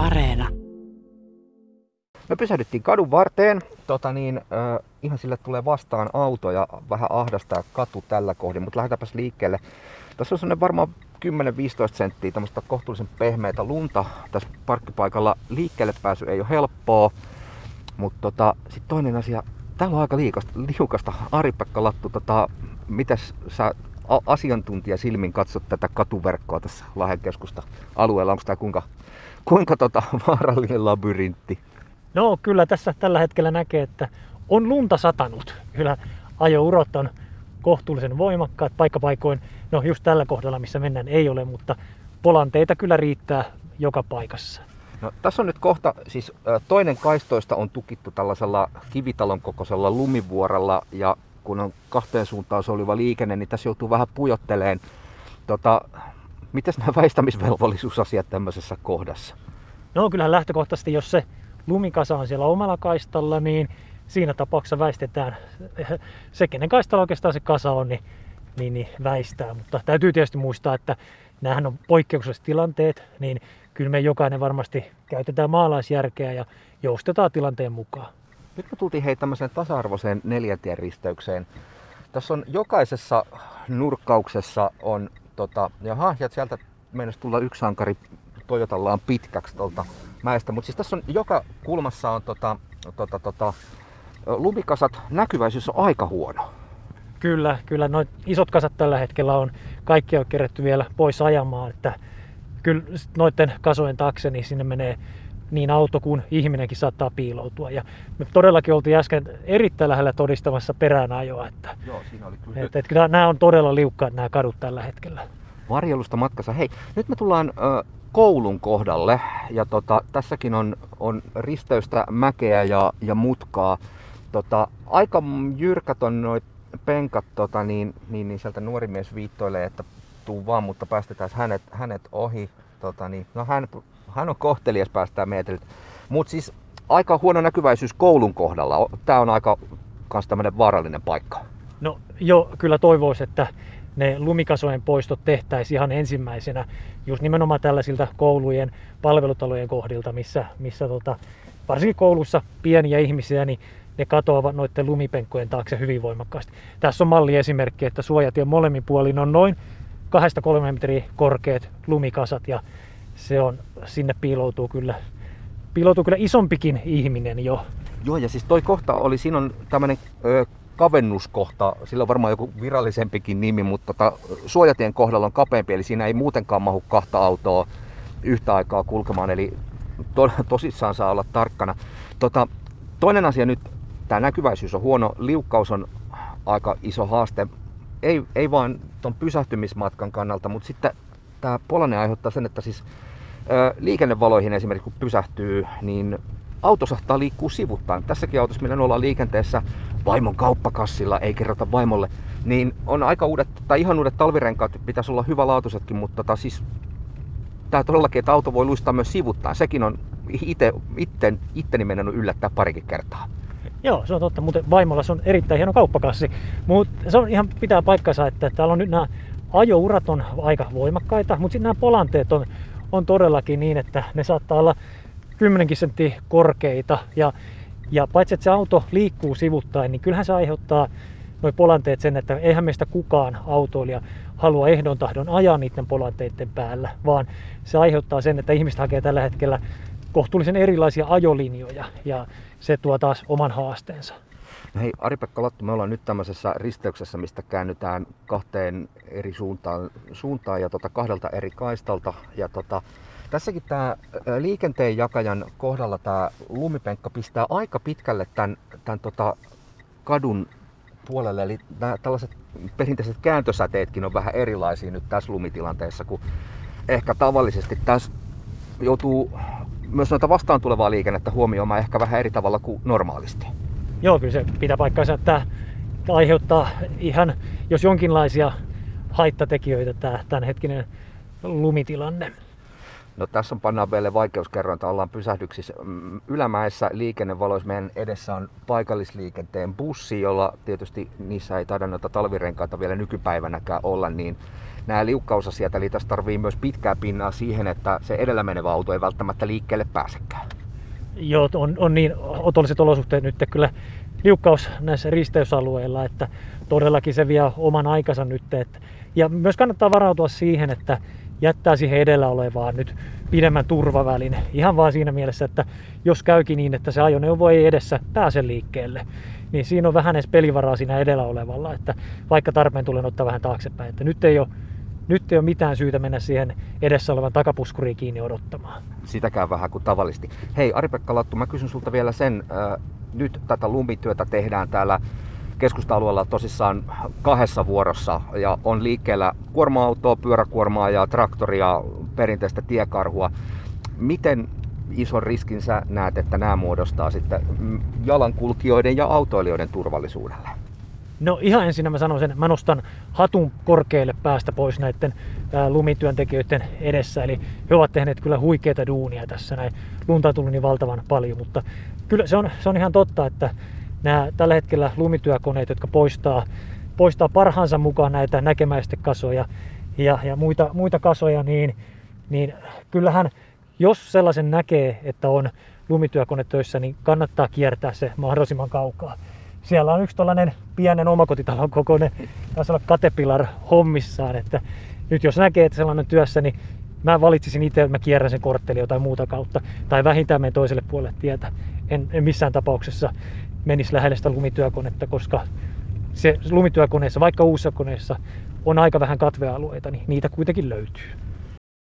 Areena. Me pysähdyttiin kadun varteen. Tota niin, äh, ihan sille tulee vastaan auto ja vähän ahdasta katu tällä kohdin, mutta lähdetäänpäs liikkeelle. Tässä on sellainen varmaan 10-15 senttiä tämmöistä kohtuullisen pehmeitä lunta tässä parkkipaikalla. Liikkeelle pääsy ei ole helppoa, mutta tota, sitten toinen asia, täällä on aika liukasta. Ari-Pekka Lattu, tota, mitäs sä asiantuntija silmin katsot tätä katuverkkoa tässä Lahden keskusta alueella? Onko tämä kuinka, kuinka tota, vaarallinen labyrintti? No kyllä tässä tällä hetkellä näkee, että on lunta satanut. Kyllä ajourot on kohtuullisen voimakkaat paikkapaikoin. No just tällä kohdalla, missä mennään, ei ole, mutta polanteita kyllä riittää joka paikassa. No, tässä on nyt kohta, siis toinen kaistoista on tukittu tällaisella kivitalon kokoisella lumivuorella ja kun on kahteen suuntaan soliva liikenne, niin tässä joutuu vähän pujotteleen. Tota, Miten nämä väistämisvelvollisuusasiat tämmöisessä kohdassa? No kyllähän lähtökohtaisesti, jos se lumikasa on siellä omalla kaistalla, niin siinä tapauksessa väistetään se, kenen kaistalla oikeastaan se kasa on, niin, niin, niin väistää. Mutta täytyy tietysti muistaa, että näähän on poikkeukselliset tilanteet, niin kyllä me jokainen varmasti käytetään maalaisjärkeä ja joustetaan tilanteen mukaan. Nyt me tultiin hei tämmöiseen tasa-arvoiseen neljäntien risteykseen. Tässä on jokaisessa nurkkauksessa on, tota, jaha, ja sieltä meinasi tulla yksi sankari Toyotallaan pitkäksi tuolta mäestä. Mutta siis tässä on joka kulmassa on tota, tota, tota, lumikasat, näkyväisyys on aika huono. Kyllä, kyllä noin isot kasat tällä hetkellä on kaikki on kerätty vielä pois ajamaan, että kyllä noiden kasojen taakse niin sinne menee niin auto kuin ihminenkin saattaa piiloutua. Ja me todellakin oltiin äsken erittäin lähellä todistamassa perään ajoa. Että, Joo, siinä oli kyllä. Että, että nämä on todella liukkaat nämä kadut tällä hetkellä. Varjelusta matkassa. Hei, nyt me tullaan ö, koulun kohdalle ja tota, tässäkin on, on risteystä mäkeä ja, ja mutkaa. Tota, aika jyrkät on noit penkat, tota, niin, niin, niin sieltä nuori mies viittoilee, että tuu vaan, mutta päästetään hänet, hänet ohi. Tota, niin, no hän, hän on kohtelias päästään meitä. Mutta siis aika huono näkyväisyys koulun kohdalla. Tämä on aika kans tämmöinen vaarallinen paikka. No joo, kyllä toivoisi, että ne lumikasojen poistot tehtäisiin ihan ensimmäisenä just nimenomaan tällaisilta koulujen palvelutalojen kohdilta, missä, missä tota, varsinkin koulussa pieniä ihmisiä, niin ne katoavat noiden lumipenkkojen taakse hyvin voimakkaasti. Tässä on malliesimerkki, että suojatien molemmin puolin on noin 2-3 metriä korkeat lumikasat ja se on, sinne piiloutuu kyllä, piiloutuu kyllä isompikin ihminen jo. Joo, ja siis toi kohta oli, siinä on tämmöinen kavennuskohta, sillä on varmaan joku virallisempikin nimi, mutta tota, suojatien kohdalla on kapeampi, eli siinä ei muutenkaan mahu kahta autoa yhtä aikaa kulkemaan, eli to, tosissaan saa olla tarkkana. Tota, toinen asia nyt, tämä näkyväisyys on huono, liukkaus on aika iso haaste, ei, ei vaan tuon pysähtymismatkan kannalta, mutta sitten tämä polanne aiheuttaa sen, että siis ö, liikennevaloihin esimerkiksi kun pysähtyy, niin auto saattaa liikkua sivuttain. Tässäkin autossa, millä ollaan liikenteessä vaimon kauppakassilla, ei kerrota vaimolle, niin on aika uudet, tai ihan uudet talvirenkaat, pitäisi olla hyvä laatuisetkin, mutta tota, siis tämä todellakin, että auto voi luistaa myös sivuttaan. Sekin on ite, itten, itteni mennyt yllättää parikin kertaa. Joo, se on totta. Muuten vaimolla se on erittäin hieno kauppakassi. Mutta se on ihan pitää paikkansa, että täällä on nyt nämä ajourat on aika voimakkaita, mutta sitten nämä polanteet on, on todellakin niin, että ne saattaa olla 10 senttiä korkeita ja, ja paitsi että se auto liikkuu sivuttain, niin kyllähän se aiheuttaa noin polanteet sen, että eihän meistä kukaan autoilija halua ehdon tahdon ajaa niiden polanteiden päällä, vaan se aiheuttaa sen, että ihmiset hakee tällä hetkellä kohtuullisen erilaisia ajolinjoja ja se tuo taas oman haasteensa. No hei, Ari-Pekka Lattu, me ollaan nyt tämmöisessä risteyksessä, mistä käännytään kahteen eri suuntaan, suuntaan ja tota kahdelta eri kaistalta. Ja tota, Tässäkin tämä liikenteen jakajan kohdalla tämä lumipenkka pistää aika pitkälle tämän, tämän tota kadun puolelle. Eli nämä tällaiset perinteiset kääntösäteetkin on vähän erilaisia nyt tässä lumitilanteessa, kun ehkä tavallisesti tässä joutuu myös noita vastaan tulevaa liikennettä huomioimaan ehkä vähän eri tavalla kuin normaalisti. Joo, kyllä se pitää paikkansa, että aiheuttaa ihan, jos jonkinlaisia haittatekijöitä tämä tämänhetkinen lumitilanne. No tässä on pannaan vielä vaikeuskerrointa, ollaan pysähdyksissä mm, Ylämäessä liikennevaloissa. Meidän edessä on paikallisliikenteen bussi, jolla tietysti niissä ei taida noita talvirenkaita vielä nykypäivänäkään olla, niin nämä liukkausasiat, eli tässä tarvii myös pitkää pinnaa siihen, että se edellä menevä auto ei välttämättä liikkeelle pääsekään. Joo, on, on niin otolliset olosuhteet nyt kyllä liukkaus näissä risteysalueilla, että todellakin se vie oman aikansa nyt. Että, ja myös kannattaa varautua siihen, että jättää siihen edellä olevaan nyt pidemmän turvavälin. Ihan vaan siinä mielessä, että jos käykin niin, että se ajoneuvo ei edessä pääse liikkeelle, niin siinä on vähän edes pelivaraa siinä edellä olevalla, että vaikka tarpeen tulee ottaa vähän taaksepäin. Että nyt ei ole nyt ei ole mitään syytä mennä siihen edessä olevan takapuskuriin kiinni odottamaan. Sitäkään vähän kuin tavallisesti. Hei Ari-Pekka Lattu, mä kysyn sulta vielä sen, äh, nyt tätä lumityötä tehdään täällä keskusta-alueella tosissaan kahdessa vuorossa ja on liikkeellä kuorma-autoa, pyöräkuormaa ja traktoria, perinteistä tiekarhua. Miten ison riskin sä näet, että nämä muodostaa sitten jalankulkijoiden ja autoilijoiden turvallisuudelle? No ihan ensin mä sanon sen, mä nostan hatun korkealle päästä pois näiden lumityöntekijöiden edessä. Eli he ovat tehneet kyllä huikeita duunia tässä näin. Lunta on tullut niin valtavan paljon, mutta kyllä se on, se on ihan totta, että nämä tällä hetkellä lumityökoneet, jotka poistaa, poistaa parhaansa mukaan näitä näkemäistekasoja ja, ja muita, muita kasoja, niin, niin kyllähän jos sellaisen näkee, että on lumityökone töissä, niin kannattaa kiertää se mahdollisimman kaukaa siellä on yksi tällainen pienen omakotitalon kokoinen, taisi olla Caterpillar hommissaan, että nyt jos näkee, että sellainen työssä, niin mä valitsisin itse, että mä kierrän sen kortteli jotain muuta kautta, tai vähintään menen toiselle puolelle tietä. En, en missään tapauksessa menisi lähelle sitä lumityökonetta, koska se lumityökoneessa, vaikka uusissa koneissa, on aika vähän katvealueita, niin niitä kuitenkin löytyy.